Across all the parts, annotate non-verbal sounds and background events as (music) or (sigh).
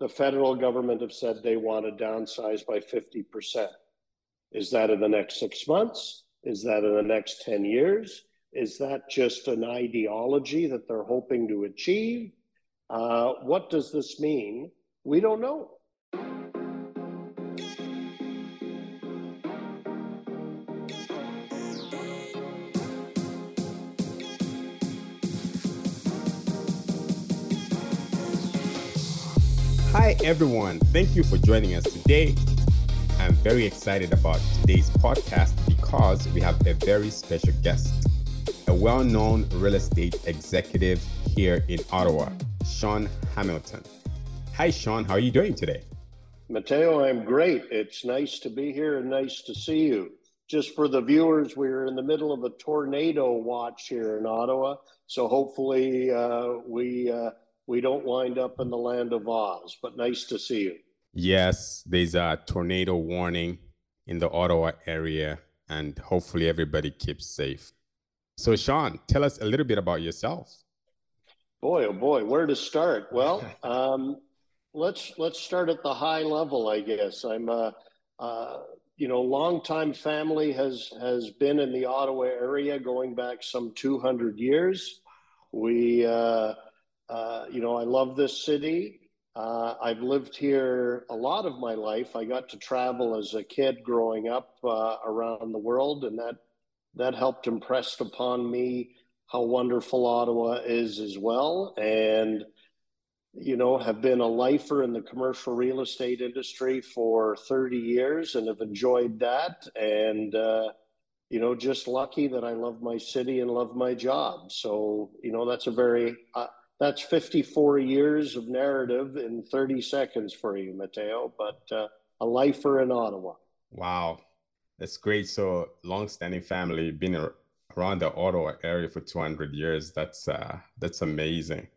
the federal government have said they want to downsize by 50%. Is that in the next six months? Is that in the next 10 years? Is that just an ideology that they're hoping to achieve? Uh, what does this mean? We don't know. Hi, everyone. Thank you for joining us today. I'm very excited about today's podcast because we have a very special guest, a well known real estate executive here in Ottawa, Shawn Hamilton. Hi, Shawn. How are you doing today? Mateo, I'm great. It's nice to be here and nice to see you. Just for the viewers, we're in the middle of a tornado watch here in Ottawa. So hopefully, uh, we. Uh, we don't wind up in the land of Oz. But nice to see you. Yes, there's a tornado warning in the Ottawa area, and hopefully everybody keeps safe. So, Shawn, tell us a little bit about yourself. Boy, oh boy, where to start? Well, (laughs) um, let's let's start at the high level, I guess. I'm a, uh, you know, longtime family has has been in the Ottawa area going back some 200 years. We uh, uh, you know, I love this city. Uh, I've lived here a lot of my life. I got to travel as a kid growing up uh, around the world, and that that helped impress upon me how wonderful Ottawa is as well. And you know, have been a lifer in the commercial real estate industry for 30 years and have enjoyed that. And uh, you know, just lucky that I love my city and love my job. So, you know, that's a very uh, that's 54 years of narrative in 30 seconds for you, Mateo, but uh, a lifer in Ottawa. Wow, that's great. So, long-standing family, been around the Ottawa area for 200 years. That's uh, that's amazing.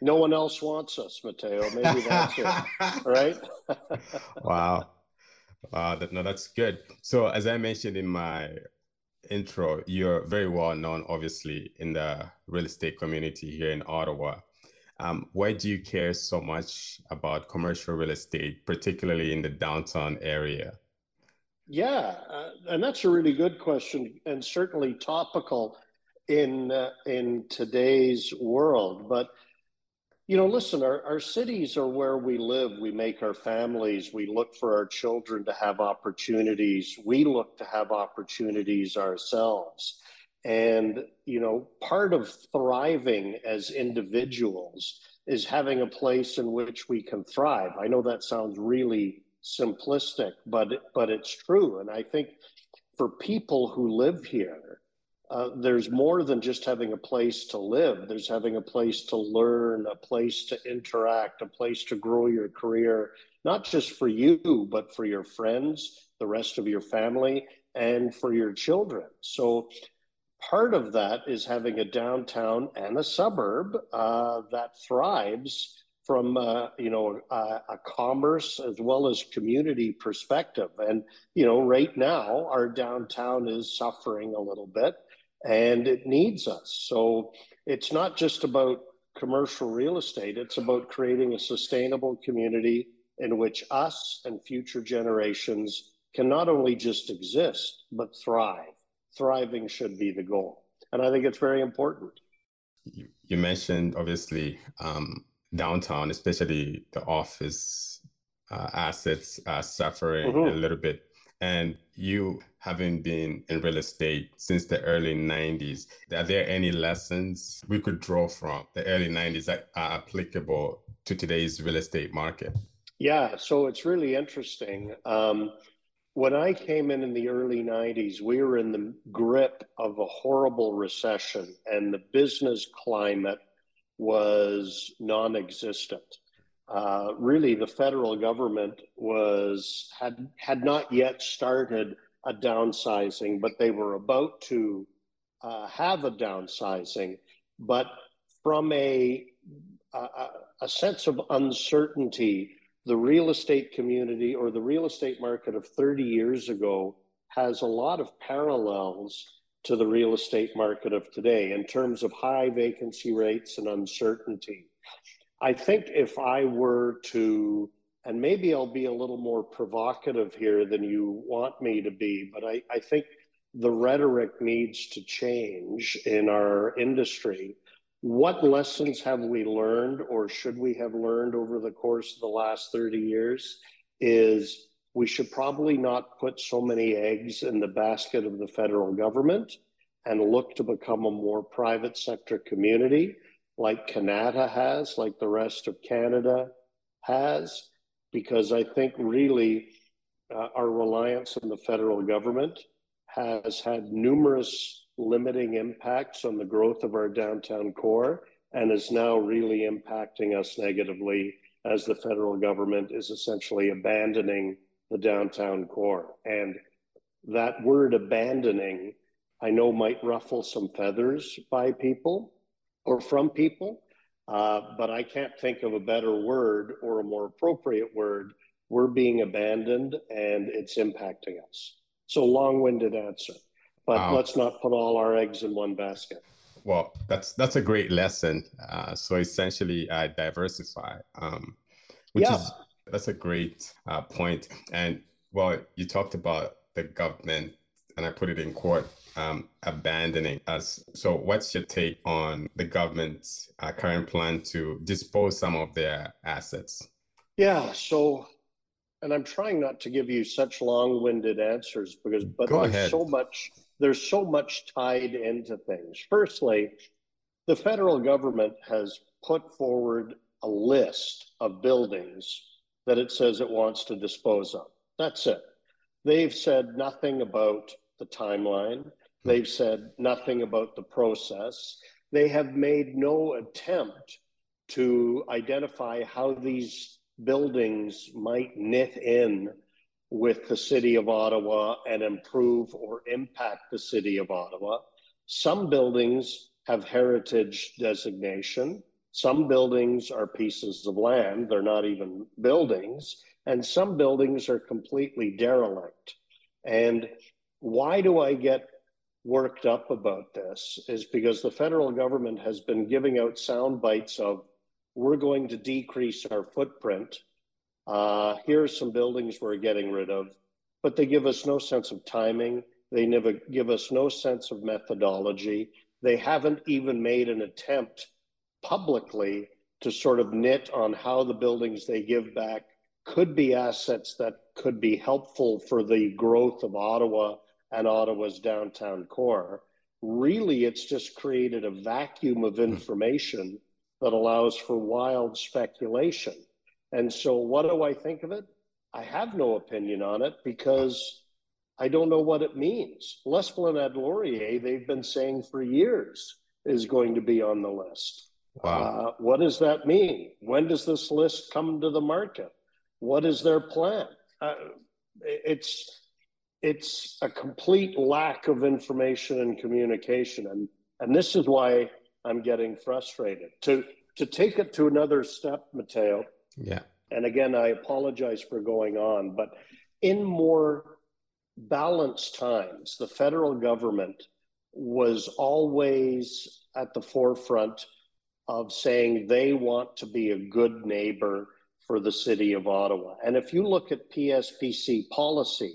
No one else wants us, Mateo. Maybe that's it, (laughs) right? wow, wow. That, no, that's good. So, as I mentioned in my intro, you're very well known, obviously, in the real estate community here in Ottawa. Um, why do you care so much about commercial real estate, particularly in the downtown area? Yeah, uh, and that's a really good question, and certainly topical in uh, in today's world. But you know, listen, our, our cities are where we live. We make our families. We look for our children to have opportunities. We look to have opportunities ourselves. And, you know, part of thriving as individuals is having a place in which we can thrive. I know that sounds really simplistic, but but it's true. And I think for people who live here, uh, there's more than just having a place to live. There's having a place to learn, a place to interact, a place to grow your career, not just for you, but for your friends, the rest of your family, and for your children. So, part of that is having a downtown and a suburb uh, that thrives from uh, you know a, a, commerce as well as community perspective and you know right now our downtown is suffering a little bit and it needs us. So it's not just about commercial real estate, it's about creating a sustainable community in which us and future generations can not only just exist, but thrive. Thriving should be the goal. And I think it's very important. You mentioned, obviously, um, downtown, especially the office uh, assets, uh, suffering mm-hmm. a little bit. And you having been in real estate since the early 90s, are there any lessons we could draw from the early 90s that are applicable to today's real estate market? Yeah, so it's really interesting. Um, when I came in in the early 90s, we were in the grip of a horrible recession, and the business climate was non existent uh, really the federal government was had had not yet started a downsizing, but they were about to uh, have a downsizing. But from a, a a sense of uncertainty, the real estate community or the real estate market of 30 years ago has a lot of parallels to the real estate market of today in terms of high vacancy rates and uncertainty. I think if I were to, and maybe I'll be a little more provocative here than you want me to be, but I, I think the rhetoric needs to change in our industry. What lessons have we learned, or should we have learned over the course of the last 30 years? Is we should probably not put so many eggs in the basket of the federal government and look to become a more private sector community like Canada has, like the rest of Canada has, because I think really uh, our reliance on the federal government has had numerous limiting impacts on the growth of our downtown core and is now really impacting us negatively as the federal government is essentially abandoning the downtown core. And that word abandoning, I know might ruffle some feathers by people or from people, uh, but I can't think of a better word or a more appropriate word. We're being abandoned and it's impacting us. So, long winded answer, but wow. let's not put all our eggs in one basket. Well, that's that's a great lesson. Uh, so essentially, I diversify, um, which yeah. is that's a great uh, point. And well, you talked about the government, and I put it in court um, abandoning us. So, what's your take on the government's uh, current plan to dispose some of their assets? Yeah. So, and I'm trying not to give you such long-winded answers because, but Go there's ahead. so much. There's so much tied into things. Firstly, the federal government has put forward a list of buildings that it says it wants to dispose of. That's it. They've said nothing about the timeline. Hmm. They've said nothing about the process. They have made no attempt to identify how these buildings might knit in with the city of Ottawa and improve or impact the city of Ottawa. Some buildings have heritage designation. Some buildings are pieces of land, they're not even buildings, and some buildings are completely derelict. And why do I get worked up about this? Is because the federal government has been giving out sound bites of we're going to decrease our footprint. Uh, here are some buildings we're getting rid of, but they give us no sense of timing. They never give us no sense of methodology. They haven't even made an attempt publicly to sort of knit on how the buildings they give back could be assets that could be helpful for the growth of Ottawa and Ottawa's downtown core. Really, it's just created a vacuum of information that allows for wild speculation. And so, what do I think of it? I have no opinion on it because I don't know what it means. Les L'Esplanade Laurier, they've been saying for years, is going to be on the list. Wow. Uh, what does that mean? When does this list come to the market? What is their plan? Uh, it's it's a complete lack of information and communication, and and this is why I'm getting frustrated. To to take it to another step, Matteo. Yeah. And again, I apologize for going on, but in more balanced times, the federal government was always at the forefront of saying they want to be a good neighbor for the city of Ottawa. And if you look at PSPC policy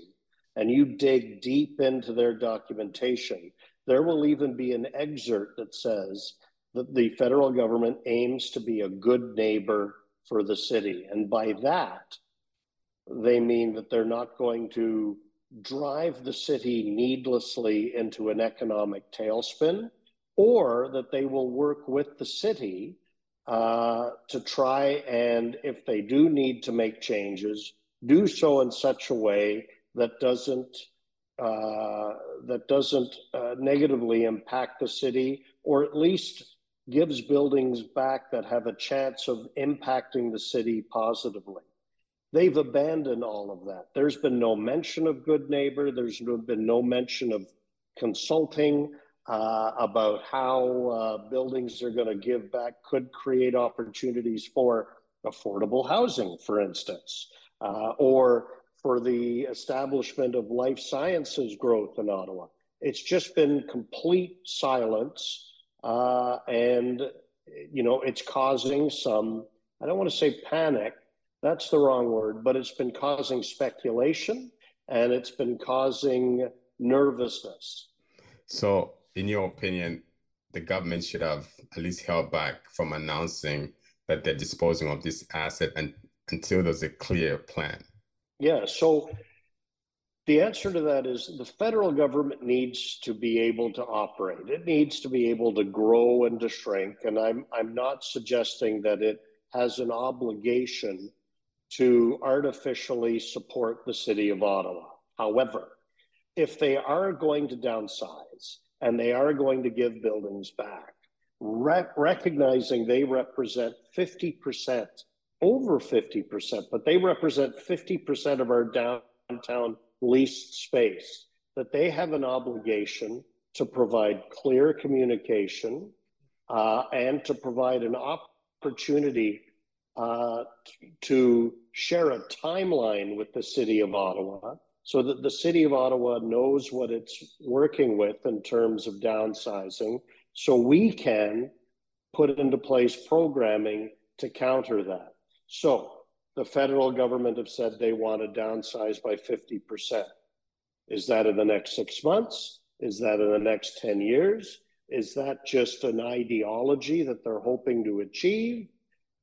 and you dig deep into their documentation, there will even be an excerpt that says that the federal government aims to be a good neighbor for the city. And by that, they mean that they're not going to drive the city needlessly into an economic tailspin or that they will work with the city uh, to try and, if they do need to make changes, do so in such a way that doesn't uh, that doesn't uh, negatively impact the city, or at least gives buildings back that have a chance of impacting the city positively. They've abandoned all of that. There's been no mention of good neighbor. There's been no mention of consulting uh, about how uh, buildings are going to give back could create opportunities for affordable housing, for instance, uh, or for the establishment of life sciences growth in Ottawa. It's just been complete silence, uh, and you know it's causing some I don't want to say panic, that's the wrong word, but it's been causing speculation and it's been causing nervousness. So, in your opinion, the government should have at least held back from announcing that they're disposing of this asset and, until there's a clear plan. Yeah. So, the answer to that is the federal government needs to be able to operate. It needs to be able to grow and to shrink. And I'm I'm not suggesting that it has an obligation to artificially support the city of Ottawa. However, if they are going to downsize and they are going to give buildings back, rec- recognizing they represent 50%, over 50%, but they represent 50% of our downtown leased space, that they have an obligation to provide clear communication uh, and to provide an opportunity uh, to share a timeline with the city of Ottawa so that the city of Ottawa knows what it's working with in terms of downsizing so we can put into place programming to counter that. So the federal government have said they want to downsize by 50%. Is that in the next six months? Is that in the next 10 years? Is that just an ideology that they're hoping to achieve?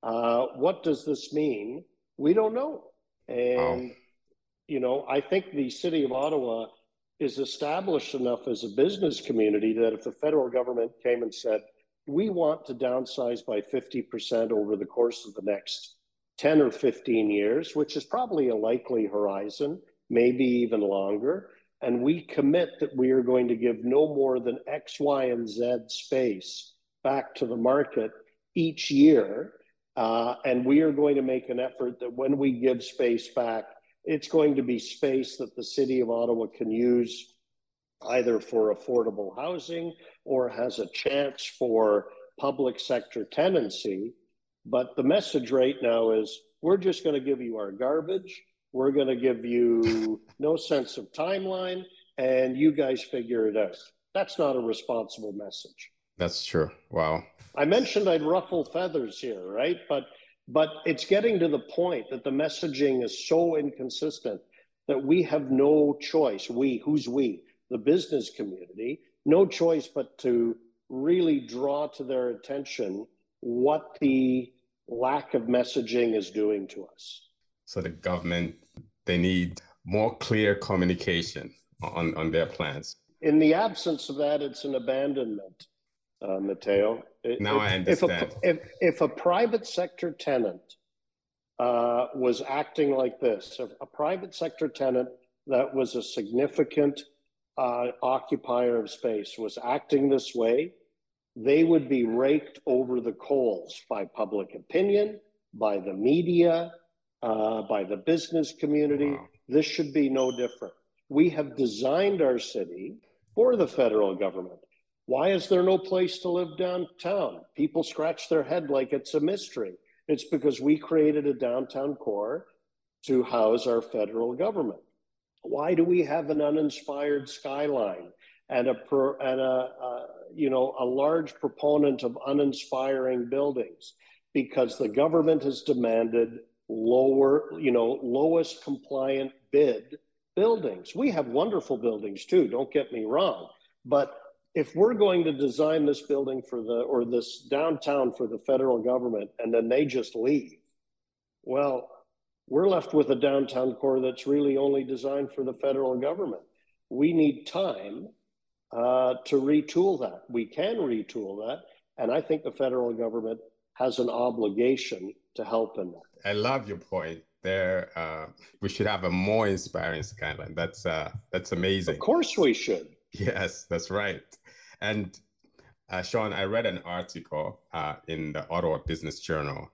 Uh, what does this mean? We don't know. And, you know, I think the city of Ottawa is established enough as a business community that if the federal government came and said, we want to downsize by 50% over the course of the next 10 or 15 years, which is probably a likely horizon, maybe even longer. And we commit that we are going to give no more than X, Y, and Z space back to the market each year. Uh, and we are going to make an effort that when we give space back, it's going to be space that the city of Ottawa can use either for affordable housing or has a chance for public sector tenancy. But the message right now is we're just going to give you our garbage. We're going to give you (laughs) no sense of timeline, and you guys figure it out. That's not a responsible message. That's true. Wow. I mentioned I'd ruffle feathers here, right? But but it's getting to the point that the messaging is so inconsistent that we have no choice. We, who's we? The business community, no choice but to really draw to their attention what the lack of messaging is doing to us. So the government, they need more clear communication on, on their plans. In the absence of that, it's an abandonment, uh, Matteo. Now if, I understand. If a, if, if a private sector tenant uh, was acting like this, a private sector tenant that was a significant uh, occupier of space was acting this way, they would be raked over the coals by public opinion, by the media, uh, by the business community. Wow. This should be no different. We have designed our city for the federal government. Why is there no place to live downtown? People scratch their head like it's a mystery. It's because we created a downtown core to house our federal government. Why do we have an uninspired skyline and a, per, and a, you know, a large proponent of uninspiring buildings because the government has demanded lower, you know, lowest compliant bid buildings. We have wonderful buildings too, don't get me wrong. But if we're going to design this building for the, or this downtown for the federal government, and then they just leave, well, we're left with a downtown core that's really only designed for the federal government. We need time uh, to retool that. We can retool that. And I think the federal government has an obligation to help in that. I love your point there. Uh, we should have a more inspiring skyline. That's uh, that's amazing. Of course, we should. Yes, that's right. And uh, Shawn, I read an article uh, in the Ottawa Business Journal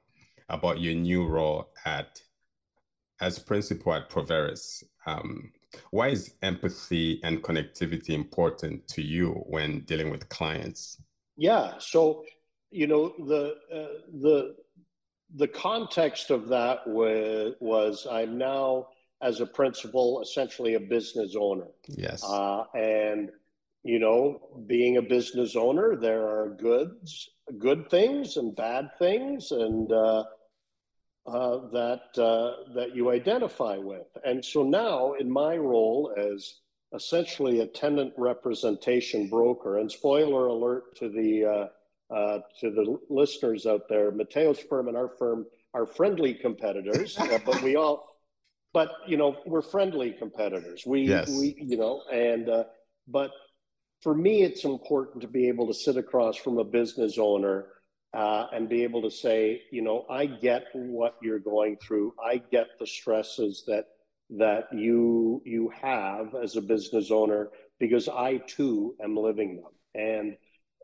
about your new role at as principal at Proveris. Um, why is empathy and connectivity important to you when dealing with clients? Yeah, so you know the uh, the the context of that was, was I'm now as a principal essentially a business owner. Yes, uh, and you know, being a business owner, there are goods, good things and bad things, and uh, uh, that uh, that you identify with. And so now, in my role as essentially a tenant representation broker, and spoiler alert to the uh, uh to the listeners out there, Mateo's firm and our firm are friendly competitors, (laughs) uh, but we all, but you know, we're friendly competitors. We yes. we you know, and uh, but for me, it's important to be able to sit across from a business owner uh, and be able to say, you know, I get what you're going through. I get the stresses that that you you have as a business owner because I too am living them. And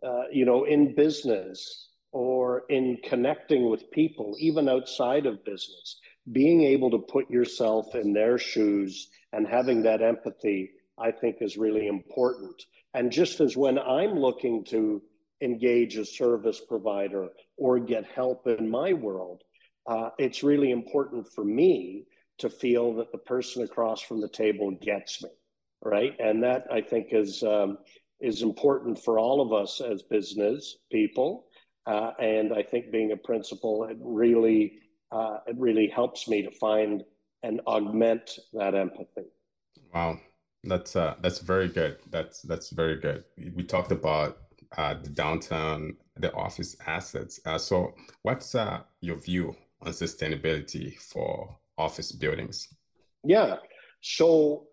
uh, you know, in business or in connecting with people, even outside of business, being able to put yourself in their shoes and having that empathy, I think, is really important. And just as when I'm looking to engage a service provider or get help in my world, uh, it's really important for me to feel that the person across from the table gets me, right? And that I think is um, is important for all of us as business people. Uh, and I think being a principal, it really uh, it really helps me to find and augment that empathy. Wow, that's uh, that's very good. That's that's very good. We talked about the downtown, the office assets. Uh, so, what's uh, your view on sustainability for office buildings? Yeah. So,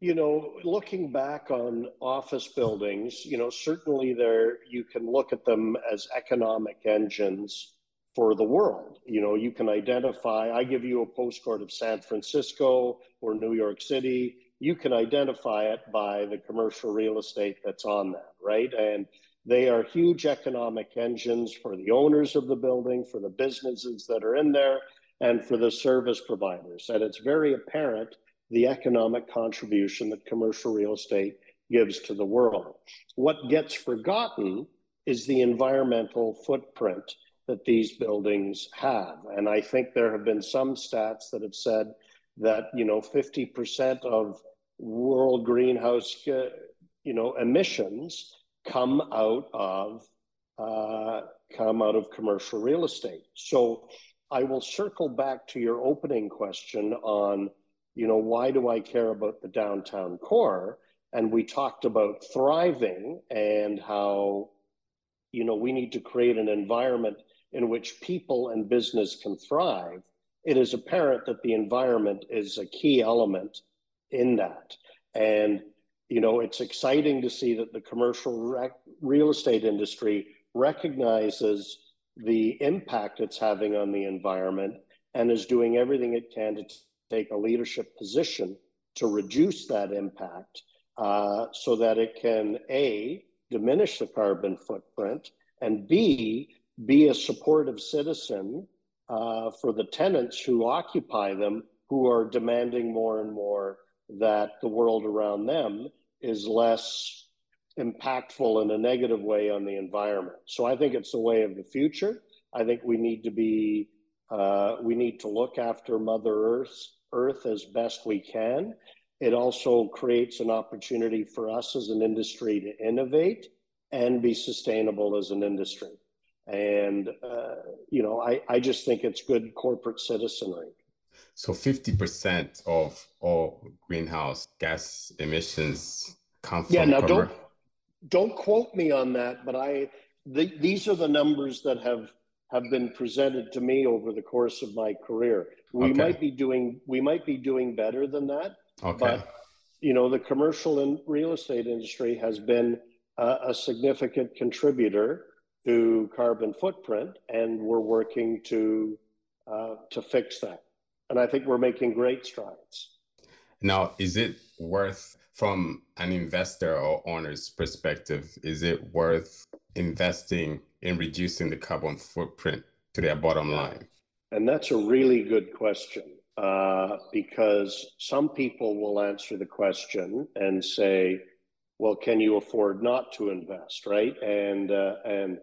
you know, looking back on office buildings, you know, certainly there you can look at them as economic engines for the world. You know, you can identify, I give you a postcard of San Francisco or New York City you can identify it by the commercial real estate that's on that, right? And they are huge economic engines for the owners of the building, for the businesses that are in there, and for the service providers. And it's very apparent the economic contribution that commercial real estate gives to the world. What gets forgotten is the environmental footprint that these buildings have. And I think there have been some stats that have said that, you know, 50% of world greenhouse uh, you know emissions come out of uh, come out of commercial real estate. So I will circle back to your opening question on you know why do I care about the downtown core? And we talked about thriving and how you know we need to create an environment in which people and business can thrive. It is apparent that the environment is a key element in that. And, you know, it's exciting to see that the commercial rec- real estate industry recognizes the impact it's having on the environment and is doing everything it can to t- take a leadership position to reduce that impact uh, so that it can A, diminish the carbon footprint, and B, be a supportive citizen uh, for the tenants who occupy them who are demanding more and more that the world around them is less impactful in a negative way on the environment. So I think it's the way of the future. I think we need to be uh, we need to look after Mother Earth Earth as best we can. It also creates an opportunity for us as an industry to innovate and be sustainable as an industry. And uh, you know, I, I just think it's good corporate citizenry. So 50% of all greenhouse gas emissions come from Yeah, now don't don't quote me on that, but I the, these are the numbers that have have been presented to me over the course of my career. We okay. might be doing we might be doing better than that. Okay. But you know, the commercial and real estate industry has been a significant contributor to carbon footprint, and we're working to uh, to fix that and I think we're making great strides. Now, is it worth, from an investor or owner's perspective, is it worth investing in reducing the carbon footprint to their bottom line? And that's a really good question uh, because some people will answer the question and say, well, can you afford not to invest, right? And uh, and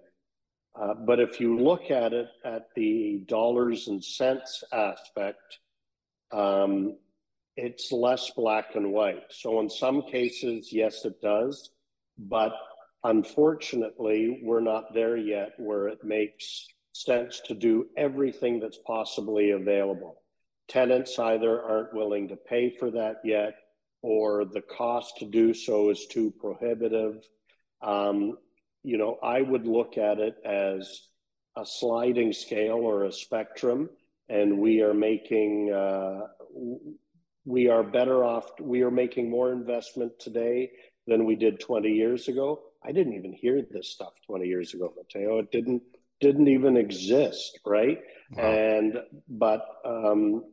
uh, but if you look at it at the dollars and cents aspect, um, it's less black and white. So in some cases, yes, it does. But unfortunately, we're not there yet where it makes sense to do everything that's possibly available. Tenants either aren't willing to pay for that yet, or the cost to do so is too prohibitive. Um, you know, I would look at it as a sliding scale or a spectrum, and we are making uh, we are better off. We are making more investment today than we did 20 years ago. I didn't even hear this stuff 20 years ago, Mateo. It didn't didn't even exist, right? Wow. And but um,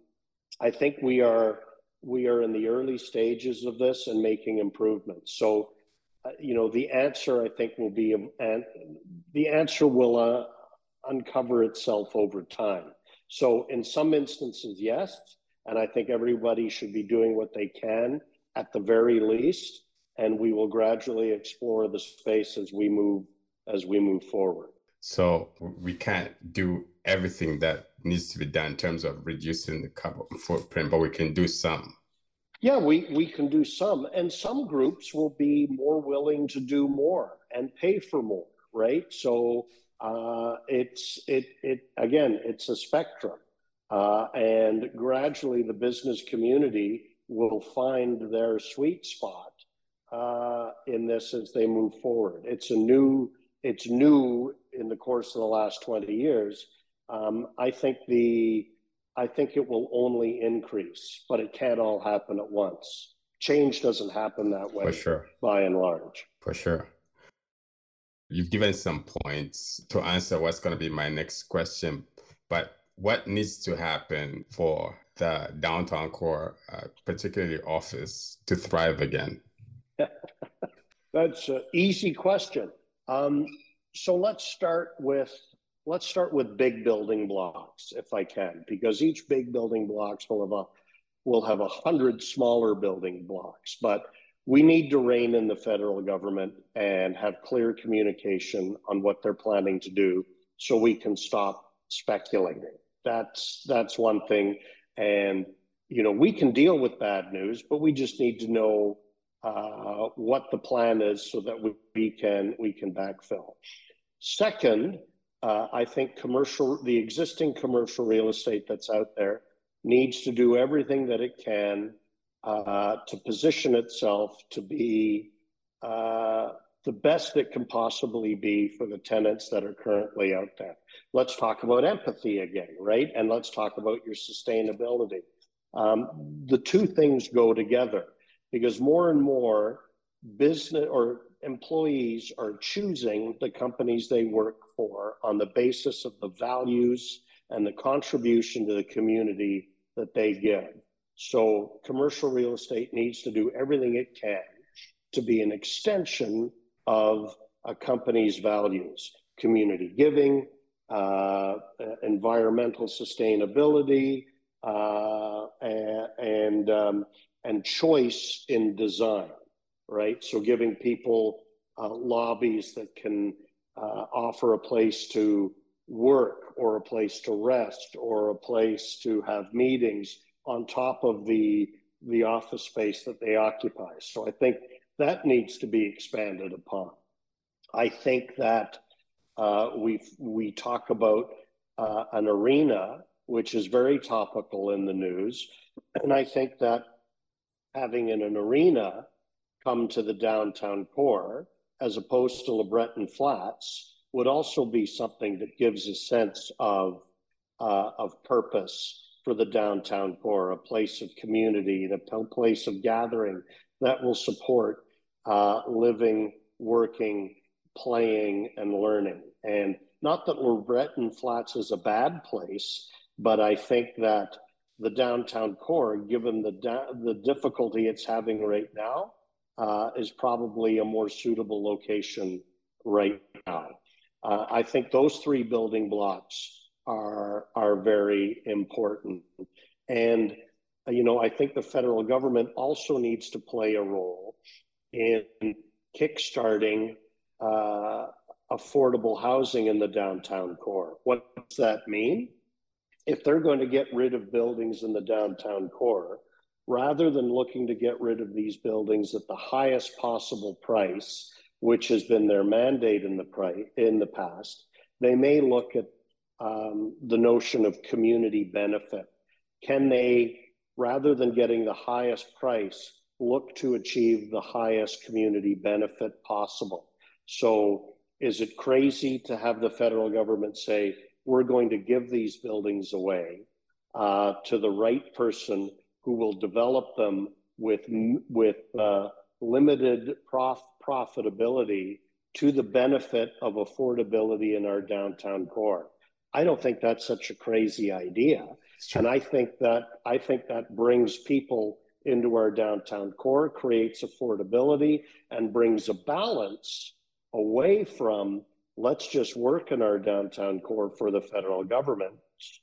I think we are we are in the early stages of this and making improvements. So, you know, the answer I think will be, and the answer will uh, uncover itself over time. So, in some instances, yes, and I think everybody should be doing what they can at the very least, and we will gradually explore the space as we move as we move forward. So we can't do everything that needs to be done in terms of reducing the carbon footprint, but we can do some. Yeah, we, we can do some. And some groups will be more willing to do more and pay for more, right? So uh, it's it it again, it's a spectrum. Uh, and gradually the business community will find their sweet spot uh, in this as they move forward. It's a new, it's new in the course of the last 20 years, um, I think the I think it will only increase, but it can't all happen at once. Change doesn't happen that way, for sure, by and large. For sure. You've given some points to answer what's going to be my next question, but what needs to happen for the downtown core, uh, particularly office, to thrive again? (laughs) That's an easy question. Um, so let's start with let's start with big building blocks if I can, because each big building blocks will have a will have a hundred smaller building blocks. But we need to rein in the federal government and have clear communication on what they're planning to do so we can stop speculating. That's that's one thing. And you know, we can deal with bad news, but we just need to know uh, what the plan is so that we, we can we can backfill. Second, uh, I think commercial the existing commercial real estate that's out there needs to do everything that it can uh, to position itself to be uh, the best it can possibly be for the tenants that are currently out there. Let's talk about empathy again, right? And let's talk about your sustainability. Um, the two things go together because more and more business or employees are choosing the companies they work for on the basis of the values and the contribution to the community that they give. So, commercial real estate needs to do everything it can to be an extension of a company's values community giving, uh, environmental sustainability, uh, and, um, and choice in design, right? So giving people uh, lobbies that can uh, offer a place to work or a place to rest or a place to have meetings on top of the the office space that they occupy. So I think that needs to be expanded upon. I think that uh, we we talk about uh, an arena which is very topical in the news, and I think that having in an arena come to the downtown core as opposed to LeBreton Flats would also be something that gives a sense of uh, of purpose for the downtown core, a place of community, a place of gathering that will support uh, living, working, playing, and learning. And not that LeBreton Flats is a bad place, but I think that the downtown core, given the da- the difficulty it's having right now, uh, is probably a more suitable location right now. Uh, I think those three building blocks are are very important, and you know I think the federal government also needs to play a role in kickstarting uh, affordable housing in the downtown core. What does that mean? if they're going to get rid of buildings in the downtown core, rather than looking to get rid of these buildings at the highest possible price, which has been their mandate in the price in the past, they may look at um, the notion of community benefit? Can they, rather than getting the highest price, look to achieve the highest community benefit possible? So, is it crazy to have the federal government say, we're going to give these buildings away uh, to the right person who will develop them with, with uh, limited prof- profitability to the benefit of affordability in our downtown core. I don't think that's such a crazy idea. And I think that I think that brings people into our downtown core, creates affordability, and brings a balance away from let's just work in our downtown core for the federal government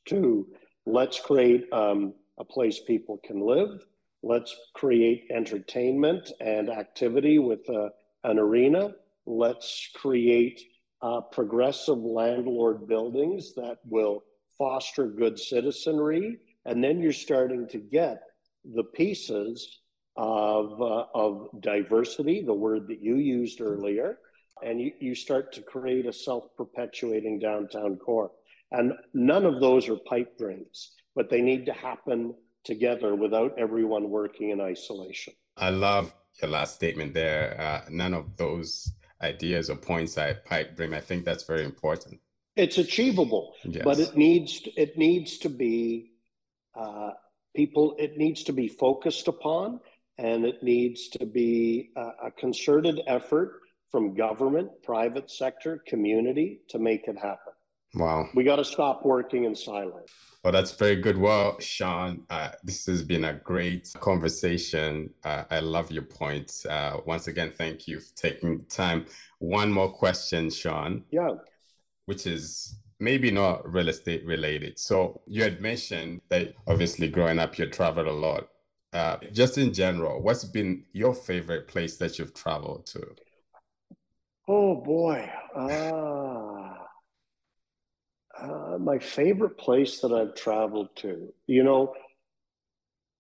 to let's create um, a place people can live. Let's create entertainment and activity with uh, an arena. Let's create uh, progressive landlord buildings that will foster good citizenry. And then you're starting to get the pieces of, uh, of diversity, the word that you used earlier, and you, you start to create a self-perpetuating downtown core. And none of those are pipe dreams, but they need to happen together without everyone working in isolation. I love your last statement there. Uh, none of those ideas or points I pipe dream. I think that's very important. It's achievable, yes. but it needs it needs to be uh, people. It needs to be focused upon, and it needs to be a, a concerted effort from government, private sector, community to make it happen. Wow. We got to stop working in silence. Well, that's very good. Well, Shawn, uh, this has been a great conversation. Uh, I love your points. Uh, once again, thank you for taking time. One more question, Shawn. Yeah. Which is maybe not real estate related. So you had mentioned that obviously growing up, you traveled a lot. Uh, just in general, what's been your favorite place that you've traveled to? Oh boy. Uh, uh, my favorite place that I've traveled to, you know,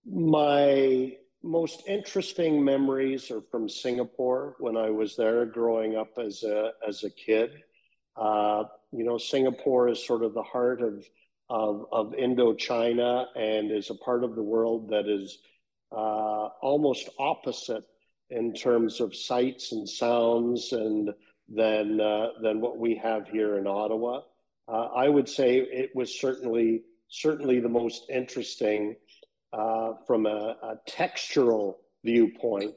my most interesting memories are from Singapore when I was there growing up as a as a kid. Uh, you know, Singapore is sort of the heart of of, of Indochina and is a part of the world that is uh, almost opposite in terms of sights and sounds and than uh, than what we have here in Ottawa. Uh, I would say it was certainly certainly the most interesting uh, from a, a, textural viewpoint.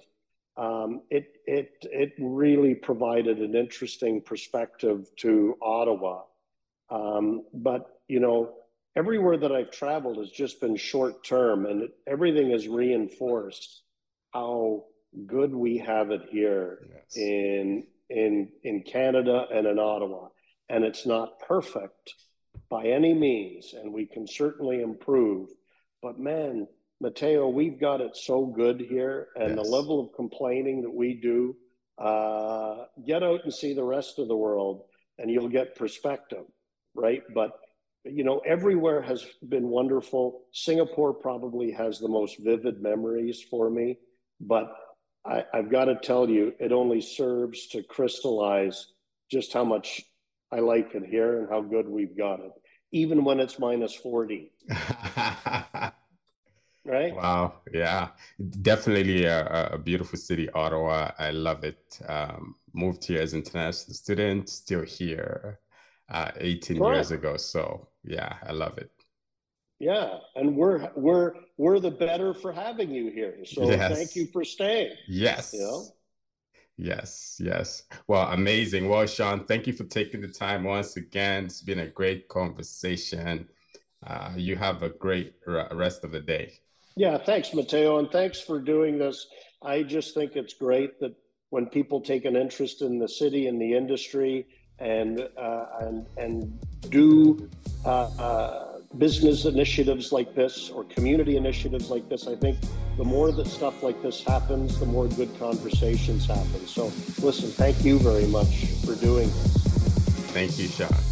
Um, it it it really provided an interesting perspective to Ottawa. Um, but you know, everywhere that I've traveled has just been short term, and it, everything has reinforced how good we have it here yes. in in in Canada and in Ottawa. And it's not perfect by any means, and we can certainly improve. But man, Mateo, we've got it so good here, and yes. the level of complaining that we do. Uh, get out and see the rest of the world, and you'll get perspective, right? But you know, everywhere has been wonderful. Singapore probably has the most vivid memories for me, but I, I've got to tell you, it only serves to crystallize just how much I like it here and how good we've got it, even when it's minus 40. (laughs) right? Wow. Yeah. Definitely a, a, beautiful city, Ottawa. I love it. Um, moved here as international student, still here uh, 18 years ago. So, yeah, I love it. Yeah, and we're we're we're the better for having you here. So yes. thank you for staying. Yes. You know? Yes, yes. Well, amazing. Well, Shawn, thank you for taking the time once again. It's been a great conversation. Uh, you have a great rest of the day. Yeah, thanks, Mateo, and thanks for doing this. I just think it's great that when people take an interest in the city and the industry and uh, and and do uh, uh business initiatives like this or community initiatives like this, I think the more that stuff like this happens, the more good conversations happen. So, listen, thank you very much for doing this. Thank you, Shawn.